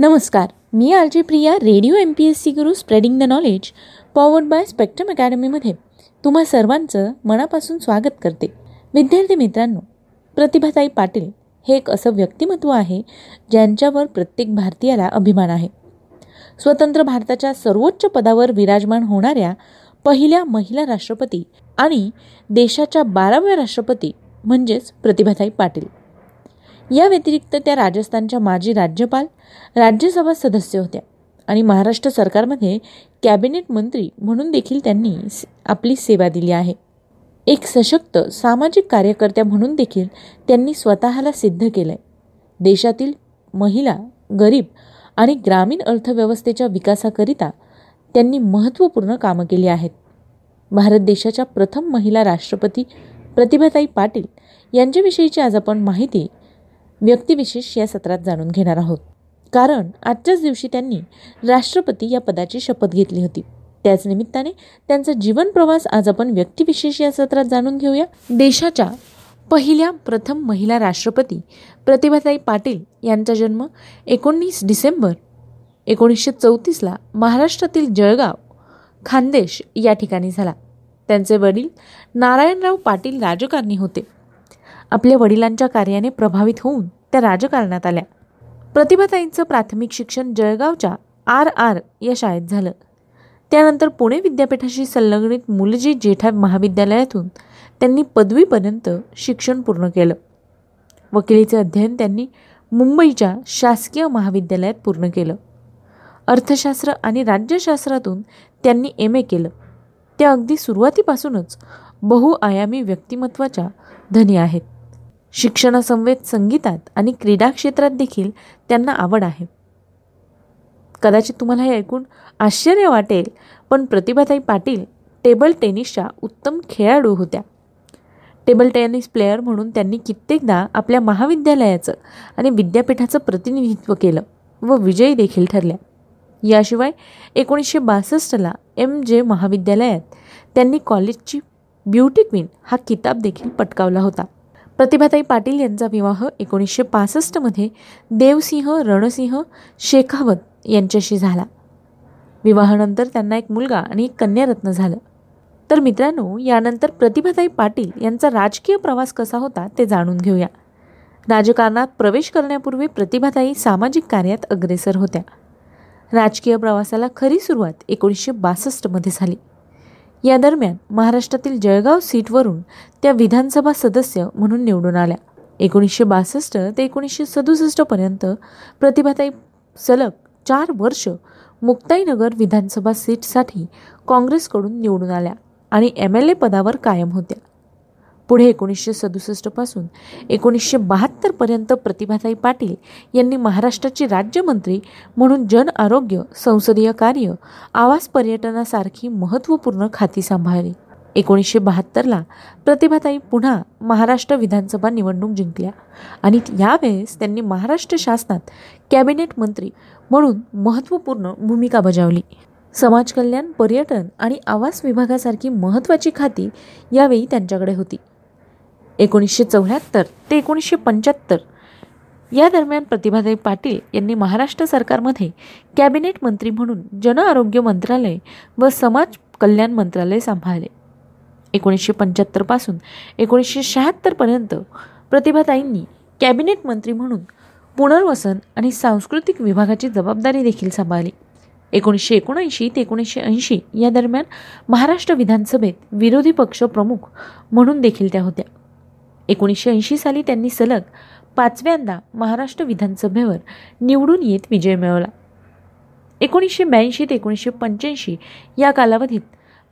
नमस्कार मी R J Priya Radio M P S C Guru spreading the knowledge powered by Spectrum अकॅडमीमध्ये तुम्हा सर्वांचं मनापासून स्वागत करते. विद्यार्थी मित्रांनो प्रतिभाताई पाटील हे एक असं व्यक्तिमत्व आहे ज्यांच्यावर प्रत्येक भारतीयाला अभिमान आहे. स्वतंत्र भारताच्या सर्वोच्च पदावर विराजमान होणाऱ्या पहिल्या महिला राष्ट्रपती आणि देशाच्या बाराव्या राष्ट्रपती म्हणजेच प्रतिभाताई पाटील. या व्यतिरिक्त त्या राजस्थानच्या माजी राज्यपाल राज्यसभा सदस्य होत्या आणि महाराष्ट्र सरकारमध्ये कॅबिनेट मंत्री म्हणून देखील त्यांनी आपली सेवा दिली आहे. एक सशक्त सामाजिक कार्यकर्त्या म्हणून देखील त्यांनी स्वतःला सिद्ध केलं आहे देशातील महिला गरीब आणि ग्रामीण अर्थव्यवस्थेच्या विकासाकरिता त्यांनी महत्त्वपूर्ण कामं केली आहेत. भारत देशाच्या प्रथम महिला राष्ट्रपती प्रतिभाताई पाटील यांच्याविषयीची आज आपण माहिती व्यक्तिविशेष या सत्रात जाणून घेणार आहोत. कारण आजच्याच दिवशी त्यांनी राष्ट्रपती या पदाची शपथ घेतली होती. त्याच निमित्ताने त्यांचा जीवन प्रवास आज आपण व्यक्तिविशेष या सत्रात जाणून घेऊया. देशाच्या पहिल्या प्रथम महिला राष्ट्रपती प्रतिभाताई पाटील यांचा जन्म एकोणीस डिसेंबर एकोणीसशे चौतीसला महाराष्ट्रातील जळगाव खानदेश या ठिकाणी झाला. त्यांचे वडील नारायणराव पाटील राजकारणी होते. आपल्या वडिलांच्या कार्याने प्रभावित होऊन त्या राजकारणात आल्या. प्रतिभाताईंचं प्राथमिक शिक्षण जळगावच्या आर आर या शाळेत झालं. त्यानंतर पुणे विद्यापीठाशी संलग्नित मुलजी जेठा महाविद्यालयातून त्यांनी पदवीपर्यंत शिक्षण पूर्ण केलं. वकिलीचे अध्ययन त्यांनी मुंबईच्या शासकीय महाविद्यालयात पूर्ण केलं. अर्थशास्त्र आणि राज्यशास्त्रातून त्यांनी एम ए केलं. त्या अगदी सुरुवातीपासूनच बहुआयामी व्यक्तिमत्वाच्या धनी आहेत. शिक्षणासमवेत संगीतात आणि क्रीडा क्षेत्रात देखील त्यांना आवड आहे. कदाचित तुम्हाला हे ऐकून आश्चर्य वाटेल पण प्रतिभाताई पाटील टेबल टेनिसच्या उत्तम खेळाडू होत्या. टेबल टेनिस प्लेयर म्हणून त्यांनी कित्येकदा आपल्या महाविद्यालयाचं आणि विद्यापीठाचं प्रतिनिधित्व केलं व विजयी देखील ठरल्या. याशिवाय एकोणीसशे बासष्टला एम जे महाविद्यालयात त्यांनी कॉलेजची ब्युटी क्वीन हा किताब देखील पटकावला होता. प्रतिभाताई पाटील यांचा विवाह एकोणीसशे पासष्टमध्ये देवसिंह रणसिंह शेखावत यांच्याशी झाला. विवाहानंतर त्यांना एक मुलगा आणि एक कन्यारत्न झालं. तर मित्रांनो यानंतर प्रतिभाताई पाटील यांचा राजकीय प्रवास कसा होता ते जाणून घेऊया. राजकारणात प्रवेश करण्यापूर्वी प्रतिभाताई सामाजिक कार्यात अग्रेसर होत्या. राजकीय प्रवासाला खरी सुरुवात एकोणीसशे बासष्टमध्ये झाली. या दरम्यान महाराष्ट्रातील जळगाव सीटवरून त्या विधानसभा सदस्य म्हणून निवडून आल्या. एकोणीसशे बासष्ट ते एकोणीसशे सदुसष्टपर्यंत प्रतिभाताई सलग चार वर्ष मुक्ताईनगर विधानसभा सीटसाठी काँग्रेसकडून निवडून आल्या आणि एम एल ए पदावर कायम होत्या. पुढे एकोणीसशे सदुसष्टपासून एकोणीसशे बहात्तरपर्यंत प्रतिभाताई पाटील यांनी महाराष्ट्राची राज्यमंत्री म्हणून जन आरोग्य संसदीय कार्य आवास पर्यटनासारखी महत्त्वपूर्ण खाती सांभाळली. एकोणीसशे बहात्तरला प्रतिभाताई पुन्हा महाराष्ट्र विधानसभा निवडणूक जिंकल्या आणि यावेळेस त्यांनी महाराष्ट्र शासनात कॅबिनेट मंत्री म्हणून महत्त्वपूर्ण भूमिका बजावली. समाजकल्याण पर्यटन आणि आवास विभागासारखी महत्त्वाची खाती यावेळी त्यांच्याकडे होती. एकोणीसशे चौऱ्याहत्तर ते एकोणीसशे पंच्याहत्तर. या दरम्यान प्रतिभाताई पाटील यांनी महाराष्ट्र सरकारमध्ये कॅबिनेट मंत्री म्हणून जन आरोग्य मंत्रालय व समाज कल्याण मंत्रालय सांभाळले. एकोणीसशे पंच्याहत्तरपासून एकोणीसशे शहात्तरपर्यंत प्रतिभाताईंनी कॅबिनेट मंत्री म्हणून पुनर्वसन आणि सांस्कृतिक विभागाची जबाबदारी देखील सांभाळली. एकोणीसशे एकोणऐंशी ते एकोणीसशे ऐंशी या दरम्यान महाराष्ट्र विधानसभेत विरोधी पक्ष प्रमुख म्हणून देखील त्या होत्या. एकोणीसशे ऐंशी साली त्यांनी सलग पाचव्यांदा महाराष्ट्र विधानसभेवर निवडून येत विजय मिळवला. एकोणीसशे ब्याऐंशी ते एकोणीसशे पंच्याऐंशी या कालावधीत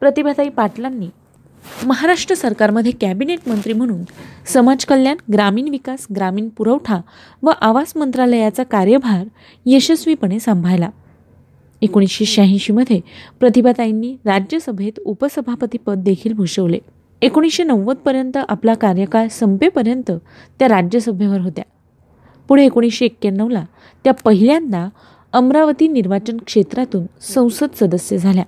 प्रतिभाताई पाटलांनी महाराष्ट्र सरकारमध्ये कॅबिनेट मंत्री म्हणून समाज कल्याण ग्रामीण विकास ग्रामीण पुरवठा व आवास मंत्रालयाचा कार्यभार यशस्वीपणे सांभाळला. एकोणीसशे शहाऐंशीमध्ये प्रतिभाताईंनी राज्यसभेत उपसभापतीपद देखील भूषवले. एकोणीसशे नव्वदपर्यंत आपला कार्यकाळ संपेपर्यंत त्या राज्यसभेवर होत्या. पुढे एकोणीसशे एक्क्याण्णवला त्या पहिल्यांदा अमरावती निर्वाचन क्षेत्रातून संसद सदस्य झाल्या.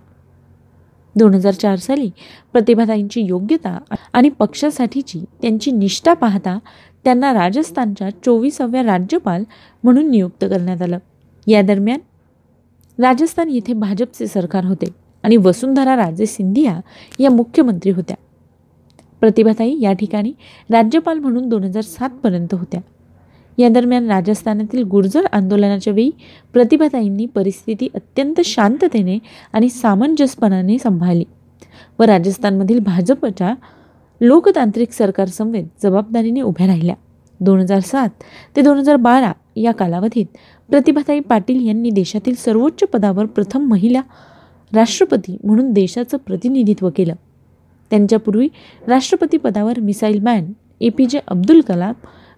दोन हजार चार साली प्रतिभाताईंची योग्यता आणि पक्षासाठीची त्यांची निष्ठा पाहता त्यांना राजस्थानच्या चोवीसाव्या राज्यपाल म्हणून नियुक्त करण्यात आलं. या दरम्यान राजस्थान येथे भाजपचे सरकार होते आणि वसुंधरा राजे सिंधिया या मुख्यमंत्री होत्या. प्रतिभाताई या ठिकाणी राज्यपाल म्हणून दोन हजार सातपर्यंत होत्या. या दरम्यान राजस्थानातील गुर्जर आंदोलनाच्या वेळी प्रतिभाताईंनी परिस्थिती अत्यंत शांततेने आणि सामंजस्यपणाने सांभाळली व राजस्थानमधील भाजपच्या लोकतांत्रिक सरकारसमवेत जबाबदारीने उभ्या राहिल्या. दोन हजार सात ते दोन हजार बारा या कालावधीत प्रतिभाताई पाटील यांनी देशातील सर्वोच्च पदावर प्रथम महिला राष्ट्रपती म्हणून देशाचं प्रतिनिधित्व केलं. त्यांच्यापूर्वी राष्ट्रपतीपदावर मिसाईल मॅन ए पी जे अब्दुल कलाम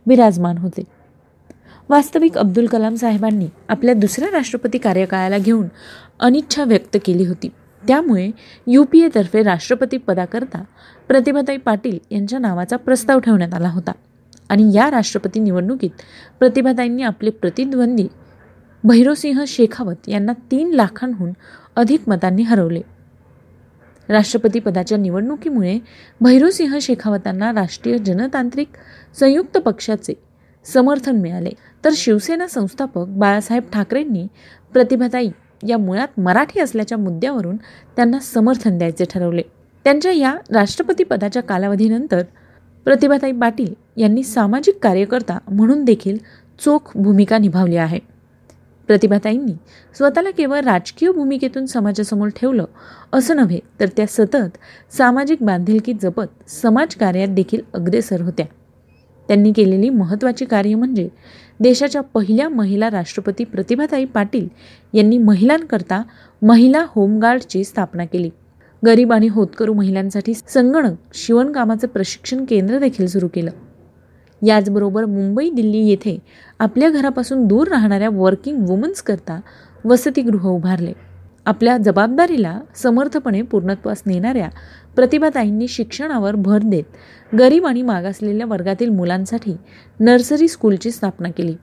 विराजमान होते. वास्तविक अब्दुल कलाम साहेबांनी आपल्या दुसऱ्या राष्ट्रपती कार्यकाळाला घेऊन अनिच्छा व्यक्त केली होती. त्यामुळे यू पी एतर्फे राष्ट्रपती पदाकरता प्रतिभाताई पाटील यांच्या नावाचा प्रस्ताव ठेवण्यात आला होता. आणि या राष्ट्रपती निवडणुकीत प्रतिभाताईंनी आपले प्रतिद्वंदी भैरोसिंह शेखावत यांना तीन लाखांहून अधिक मतांनी हरवले. राष्ट्रपती पदाच्या निवडणुकीमुळे भैरूसिंह शेखावतांना राष्ट्रीय जनतांत्रिक संयुक्त पक्षाचे समर्थन मिळाले. तर शिवसेना संस्थापक बाळासाहेब ठाकरेंनी प्रतिभाताई या मुळात मराठी असल्याच्या मुद्द्यावरून त्यांना समर्थन द्यायचे ठरवले. त्यांच्या या राष्ट्रपती पदाच्या कालावधीनंतर प्रतिभाताई पाटील यांनी सामाजिक कार्यकर्ता म्हणून देखील चोख भूमिका निभावली आहे. प्रतिभाताईंनी स्वतःला केवळ राजकीय भूमिकेतून समाजासमोर ठेवलं असं नव्हे तर त्या सतत सामाजिक बांधिलकी जपत समाजकार्यात देखील अग्रेसर होत्या. त्यांनी केलेली महत्त्वाची कार्य म्हणजे देशाच्या पहिल्या महिला राष्ट्रपती प्रतिभाताई पाटील यांनी महिलांकरता महिला होमगार्डची स्थापना केली. गरीब आणि होतकरू महिलांसाठी संगणक शिवणकामाचं प्रशिक्षण केंद्र देखील सुरू केलं. याचबरोबर मुंबई दिल्ली येथे आपल्या घरापासून दूर राहणाऱ्या वर्किंग वुमन्सकरता वसतिगृह उभारले. आपल्या जबाबदारीला समर्थपणे पूर्णत्वास नेणाऱ्या प्रतिभाताईंनी शिक्षणावर भर देत गरीब आणि मागासलेल्या वर्गातील मुलांसाठी नर्सरी स्कूलची स्थापना केली.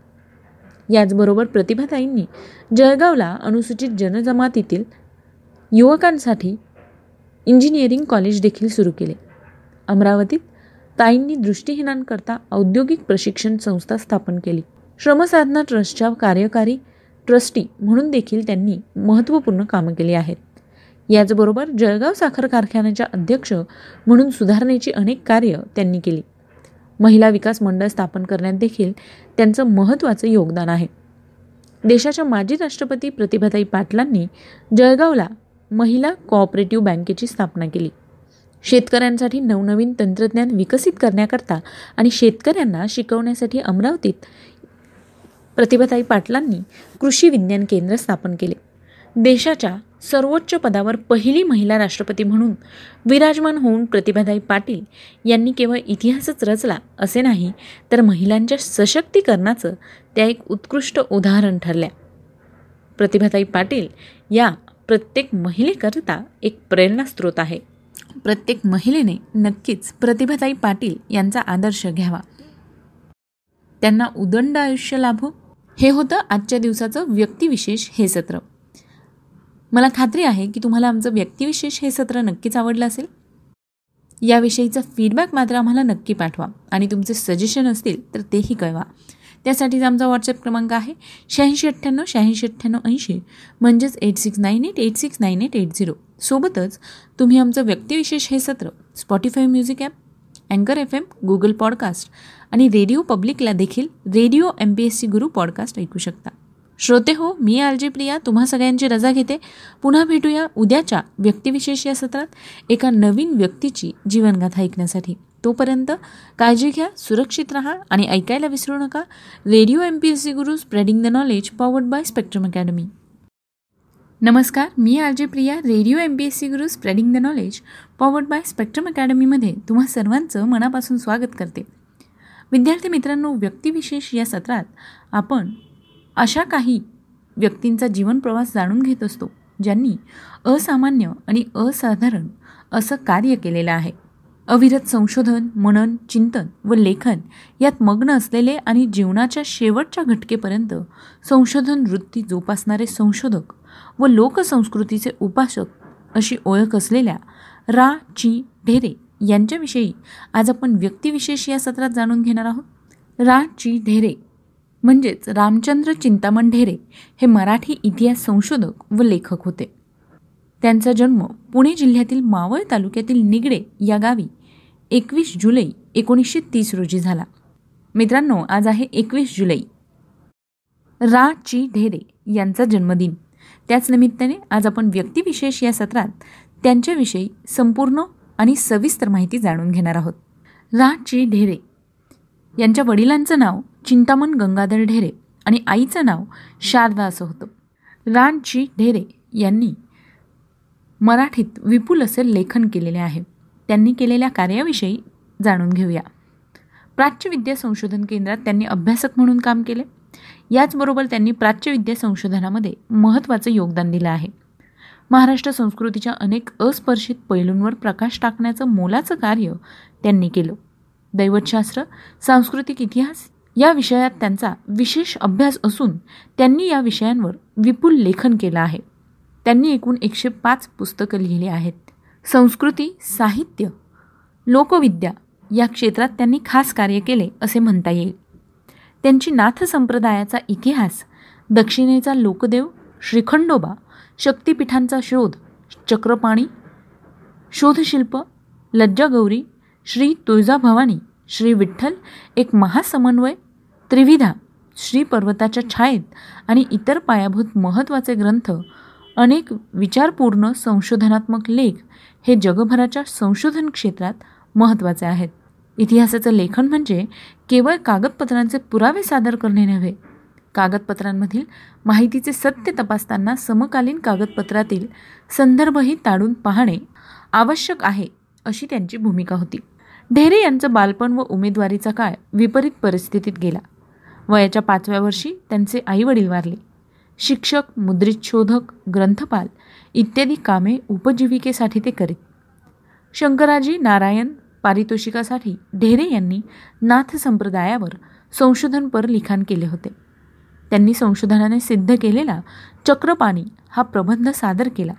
याचबरोबर प्रतिभाताईंनी जळगावला अनुसूचित जनजमातीतील युवकांसाठी इंजिनिअरिंग कॉलेज देखील सुरू केले. अमरावतीत ताईंनी दृष्टीहीनांकरता औद्योगिक प्रशिक्षण संस्था स्थापन केली. श्रमसाधना ट्रस्टच्या कार्यकारी ट्रस्टी म्हणून देखील त्यांनी महत्त्वपूर्ण कामं केली आहेत. याचबरोबर जळगाव साखर कारखान्याच्या अध्यक्ष म्हणून सुधारणेची अनेक कार्य त्यांनी केली. महिला विकास मंडळ स्थापन करण्यात देखील त्यांचं महत्त्वाचं योगदान आहे. देशाच्या माजी राष्ट्रपती प्रतिभाताई पाटलांनी जळगावला महिला कोऑपरेटिव्ह बँकेची स्थापना केली. शेतकऱ्यांसाठी नवनवीन तंत्रज्ञान विकसित करण्याकरता आणि शेतकऱ्यांना शिकवण्यासाठी अमरावतीत प्रतिभाताई पाटलांनी कृषी विज्ञान केंद्र स्थापन केले. देशाच्या सर्वोच्च पदावर पहिली महिला राष्ट्रपती म्हणून विराजमान होऊन प्रतिभाताई पाटील यांनी केवळ इतिहासच रचला असे नाही तर महिलांच्या सशक्तीकरणाचं त्या एक उत्कृष्ट उदाहरण ठरल्या. प्रतिभाताई पाटील या प्रत्येक महिलेकरता एक प्रेरणास्रोत आहे. प्रत्येक महिलेने नक्कीच प्रतिभाताई पाटील यांचा आदर्श घ्यावा. त्यांना उदंड आयुष्य लाभो. हे होतं आजच्या दिवसाचं व्यक्तिविशेष हे सत्र. मला खात्री आहे की तुम्हाला आमचं व्यक्तिविशेष हे सत्र नक्कीच आवडलं असेल. याविषयीचा फीडबॅक मात्र आम्हाला नक्की पाठवा आणि तुमचे सजेशन असतील तर तेही कळवा. त्यासाठीच आमचा व्हॉट्सअप क्रमांक आहे शहाऐंशी अठ्ठ्याण्णव शहाऐंशी अठ्ठ्याण्णव ऐंशी म्हणजेच eight six nine eight eight six nine eight eight zero सोबतच तुम्ही आमचं व्यक्तिविशेष हे सत्र स्पॉटीफाय म्युझिक ॲप अँकर एफ एम गुगल पॉडकास्ट आणि रेडिओ पब्लिकला देखील Radio M P S C Guru podcast ऐकू शकता. श्रोते हो मी आलजी प्रिया तुम्हा सगळ्यांची रजा घेते. पुन्हा भेटूया उद्याच्या व्यक्तिविशेष या सत्रात एका नवीन व्यक्तीची जीवनगाथा ऐकण्यासाठी. तोपर्यंत काळजी घ्या सुरक्षित राहा आणि ऐकायला विसरू नका. Radio M P S C Guru spreading the knowledge powered by Spectrum Academy नमस्कार मी RJ Priya Radio M P S C Guru spreading the knowledge powered by Spectrum अकॅडमीमध्ये तुम्हा सर्वांचं मनापासून स्वागत करते. विद्यार्थी मित्रांनो व्यक्तिविशेष या सत्रात आपण अशा काही व्यक्तींचा जीवनप्रवास जाणून घेत असतो ज्यांनी असामान्य आणि असाधारण असं कार्य केलेलं आहे. अविरत संशोधन मनन चिंतन व लेखन यात मग्न असलेले आणि जीवनाच्या शेवटच्या घटकेपर्यंत संशोधन वृत्ती जोपासणारे संशोधक व लोकसंस्कृतीचे उपासक अशी ओळख असलेल्या रा. ची. ढेरे यांच्याविषयी आज आपण व्यक्तिविशेष या सत्रात जाणून घेणार आहोत. रा. ची. ढेरे म्हणजेच रामचंद्र चिंतामण ढेरे हे मराठी इतिहास संशोधक व लेखक होते. त्यांचा जन्म पुणे जिल्ह्यातील मावळ तालुक्यातील निगडे या गावी एकवीस जुलै एकोणीसशे तीस रोजी झाला. मित्रांनो आज आहे एकवीस जुलै. रा. ची ढेरे यांचा जन्मदिन. त्याच निमित्ताने आज आपण व्यक्तिविशेष या सत्रात त्यांच्याविषयी संपूर्ण आणि सविस्तर माहिती जाणून घेणार आहोत. रा. ची ढेरे. यांच्या वडिलांचं नाव चिंतामण गंगाधर ढेरे आणि आईचं नाव शारदा असं होतं. रानची ढेरे यांनी मराठीत विपुल असे लेखन केलेले आहे. त्यांनी केलेल्या कार्याविषयी जाणून घेऊया. प्राच्यविद्या संशोधन केंद्रात त्यांनी अभ्यासक म्हणून काम केले. याचबरोबर त्यांनी प्राच्यविद्या संशोधनामध्ये महत्त्वाचं योगदान दिलं आहे. महाराष्ट्र संस्कृतीच्या अनेक अस्पर्शित पैलूंवर प्रकाश टाकण्याचं मोलाचं कार्य त्यांनी केलं. दैवतशास्त्र सांस्कृतिक इतिहास या विषयात त्यांचा विशेष अभ्यास असून त्यांनी या विषयांवर विपुल लेखन केलं आहे. त्यांनी एकूण एकशे पाच पुस्तकं लिहिली आहेत. संस्कृती साहित्य लोकविद्या या क्षेत्रात त्यांनी खास कार्य केले असे म्हणता येईल. त्यांची नाथ संप्रदायाचा इतिहास दक्षिणेचा लोकदेव श्रीखंडोबा शक्तिपीठांचा शोध चक्रपाणी शोधशिल्प लज्जागौरी श्री तुळजाभवानी श्री विठ्ठल एक महासमन्वय त्रिविधा श्री पर्वताच्या छायेत आणि इतर पायाभूत महत्त्वाचे ग्रंथ अनेक विचारपूर्ण संशोधनात्मक लेख हे जगभराच्या संशोधन क्षेत्रात महत्त्वाचे आहेत. इतिहासाचं लेखन म्हणजे केवळ कागदपत्रांचे पुरावे सादर करणे नव्हे कागदपत्रांमधील माहितीचे सत्य तपासताना समकालीन कागदपत्रातील संदर्भही ताडून पाहणे आवश्यक आहे अशी त्यांची भूमिका होती. ढेरे यांचं बालपण व उमेदवारीचा काळ विपरीत परिस्थितीत गेला. वयाच्या पाचव्या वर्षी त्यांचे आईवडील वारले. शिक्षक मुद्रित शोधक ग्रंथपाल इत्यादी कामे उपजीविकेसाठी ते करीत. शंकराजी नारायण पारितोषिकासाठी ढेरे यांनी नाथ संप्रदायावर संशोधनपर लिखाण केले होते. त्यांनी संशोधनाने सिद्ध केलेला चक्रपाणी हा प्रबंध सादर केला.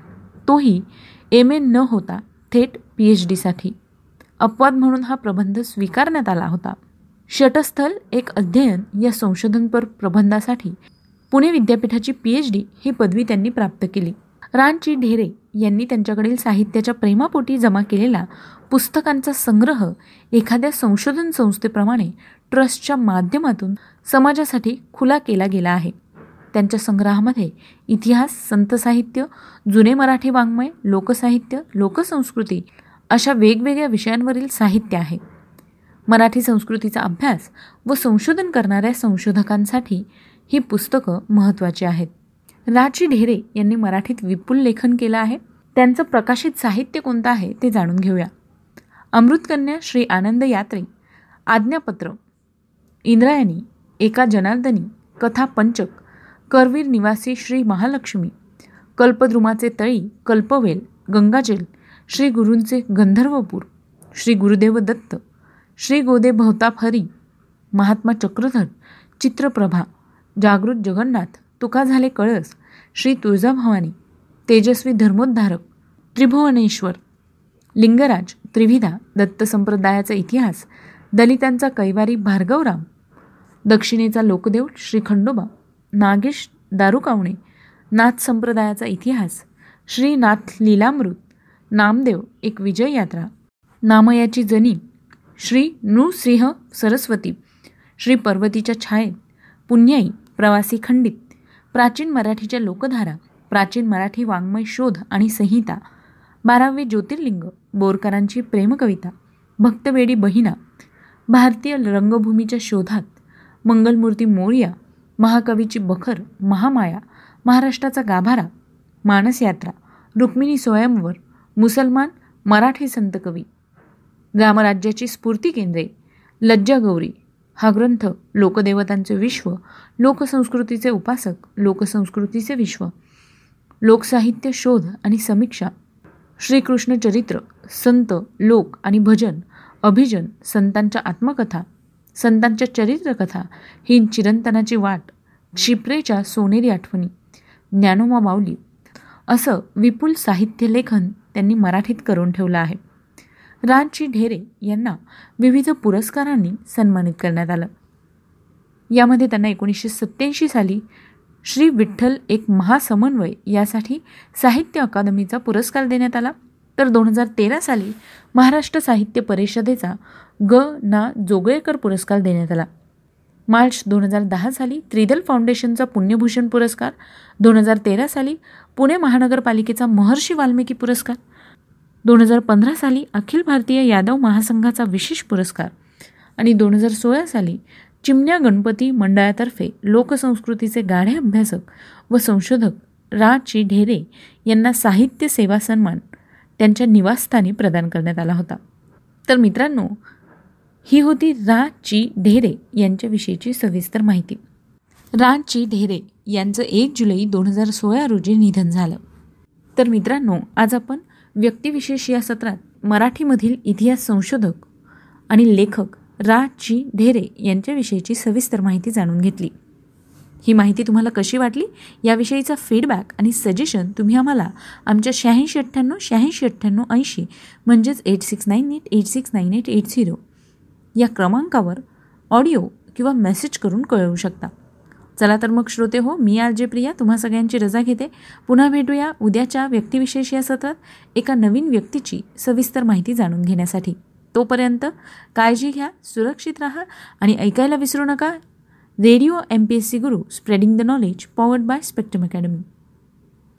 तोही एम ए न होता थेट पी एच डीसाठी अपवाद म्हणून हा प्रबंध स्वीकारण्यात आला होता. षटस्थल एक अध्ययन या संशोधनपर प्रबंधासाठी पुणे विद्यापीठाची पी एच डी ही पदवी त्यांनी प्राप्त केली. रानची ढेरे यांनी त्यांच्याकडील साहित्याच्या प्रेमापोटी जमा केलेला पुस्तकांचा संग्रह एखाद्या संशोधन संस्थेप्रमाणे ट्रस्टच्या माध्यमातून समाजासाठी खुला केला गेला आहे. त्यांच्या संग्रहामध्ये इतिहास संत साहित्य जुने मराठी वाङ्मय लोकसाहित्य लोकसंस्कृती अशा वेगवेगळ्या विषयांवरील साहित्य आहे. मराठी संस्कृतीचा अभ्यास व संशोधन करणाऱ्या संशोधकांसाठी ही पुस्तकं महत्त्वाची आहेत. राजी ढेरे यांनी मराठीत विपुल लेखन केलं आहे. त्यांचं प्रकाशित साहित्य कोणतं आहे ते जाणून घेऊया. अमृतकन्या श्री आनंद यात्रे आज्ञापत्र इंद्रायणी एका जनार्दनी कथा पंचक करवीर निवासी श्री महालक्ष्मी कल्पद्रुमाचे तळी कल्पवेल गंगाजेल श्री गुरूंचे गंधर्वपूर श्री गुरुदेव दत्त श्री गोदे भवताप हरी महात्मा चक्रधर चित्रप्रभा जागृत जगन्नाथ तुका झाले कळस श्री तुळजाभवानी तेजस्वी धर्मोद्धारक त्रिभुवनेश्वर लिंगराज त्रिविधा दत्त संप्रदायाचा इतिहास दलितांचा कैवारी भार्गवराम दक्षिणेचा लोकदेव श्री खंडोबा नागेश दारुकावणे नाथ संप्रदायाचा इतिहास श्री नाथ लीलामृत नामदेव एक विजय यात्रा नामयाची जनी श्री नृसिंह सरस्वती श्री पर्वतीच्या छायेत पुण्याई प्रवासी खंडित प्राचीन मराठीच्या लोकधारा प्राचीन मराठी वाङ्मय शोध आणि संहिता बारावे ज्योतिर्लिंग बोरकरांची प्रेमकविता भक्तवेडी बहिणा भारतीय रंगभूमीच्या शोधात मंगलमूर्ती मोरिया महाकवीची बखर महामाया महाराष्ट्राचा गाभारा मानसयात्रा रुक्मिणी स्वयंवर मुसलमान मराठी संतकवी ग्रामराज्याची स्फूर्ती केंद्रे लज्जागौरी हा ग्रंथ लोकदेवतांचे विश्व लोकसंस्कृतीचे उपासक लोकसंस्कृतीचे विश्व. लोकसाहित्य शोध आणि समीक्षा श्रीकृष्ण चरित्र संत लोक आणि भजन अभिजन संतांच्या आत्मकथा संतांच्या चरित्रकथा ही चिरंतनाची वाट क्षिप्रेच्या सोनेरी आठवणी ज्ञानोमा माऊली असं विपुल साहित्य लेखन त्यांनी मराठीत करून ठेवलं आहे. राजजी ढेरे यांना विविध पुरस्कारांनी सन्मानित करण्यात आलं. यामध्ये त्यांना एकोणीसशे सत्त्याऐंशी साली श्री विठ्ठल एक महासमन्वय यासाठी साहित्य अकादमीचा पुरस्कार देण्यात आला. तर दोन हजार तेरा साली महाराष्ट्र साहित्य परिषदेचा ग ना जोगळेकर पुरस्कार देण्यात आला. मार्च दोन हजार दहा साली त्रिदल फाउंडेशनचा पुण्यभूषण पुरस्कार. दोन हजार तेरा साली पुणे महानगरपालिकेचा महर्षी वाल्मिकी पुरस्कार. दोन हजार पंधरा साली अखिल भारतीय यादव महासंघाचा विशेष पुरस्कार आणि दोन हजार सोळा साली चिमण्या गणपती मंडळातर्फे लोकसंस्कृतीचे गाढे अभ्यासक व संशोधक रा ची ढेरे यांना साहित्य सेवा सन्मान त्यांच्या निवासस्थानी प्रदान करण्यात आला होता. तर मित्रांनो ही होती रा ची ढेरे यांच्याविषयीची सविस्तर माहिती. रा ची ढेरे यांचं एक जुलै दोन हजार सोळा रोजी निधन झालं. तर मित्रांनो आज आपण व्यक्तिविशेष या सत्रात मराठीमधील इतिहास संशोधक आणि लेखक रा. ची. ढेरे यांच्याविषयीची सविस्तर माहिती जाणून घेतली. ही माहिती तुम्हाला कशी वाटली? याविषयीचा फीडबॅक आणि सजेशन तुम्ही आम्हाला आमच्या शहाऐंशी अठ्ठ्याण्णव शहाऐंशी अठ्ठ्याण्णव ऐंशी म्हणजेच eight six nine eight eight six nine eight eight zero या क्रमांकावर ऑडिओ किंवा मेसेज करून कळवू शकता. चला तर मग श्रोते हो मी आर जे प्रिया तुम्हा सगळ्यांची रजा घेते. पुन्हा भेटूया उद्याच्या व्यक्तिविशेष या सतत एका नवीन व्यक्तीची सविस्तर माहिती जाणून घेण्यासाठी. तोपर्यंत काळजी घ्या सुरक्षित राहा आणि ऐकायला विसरू नका. Radio M P S C Guru spreading the knowledge powered by Spectrum Academy.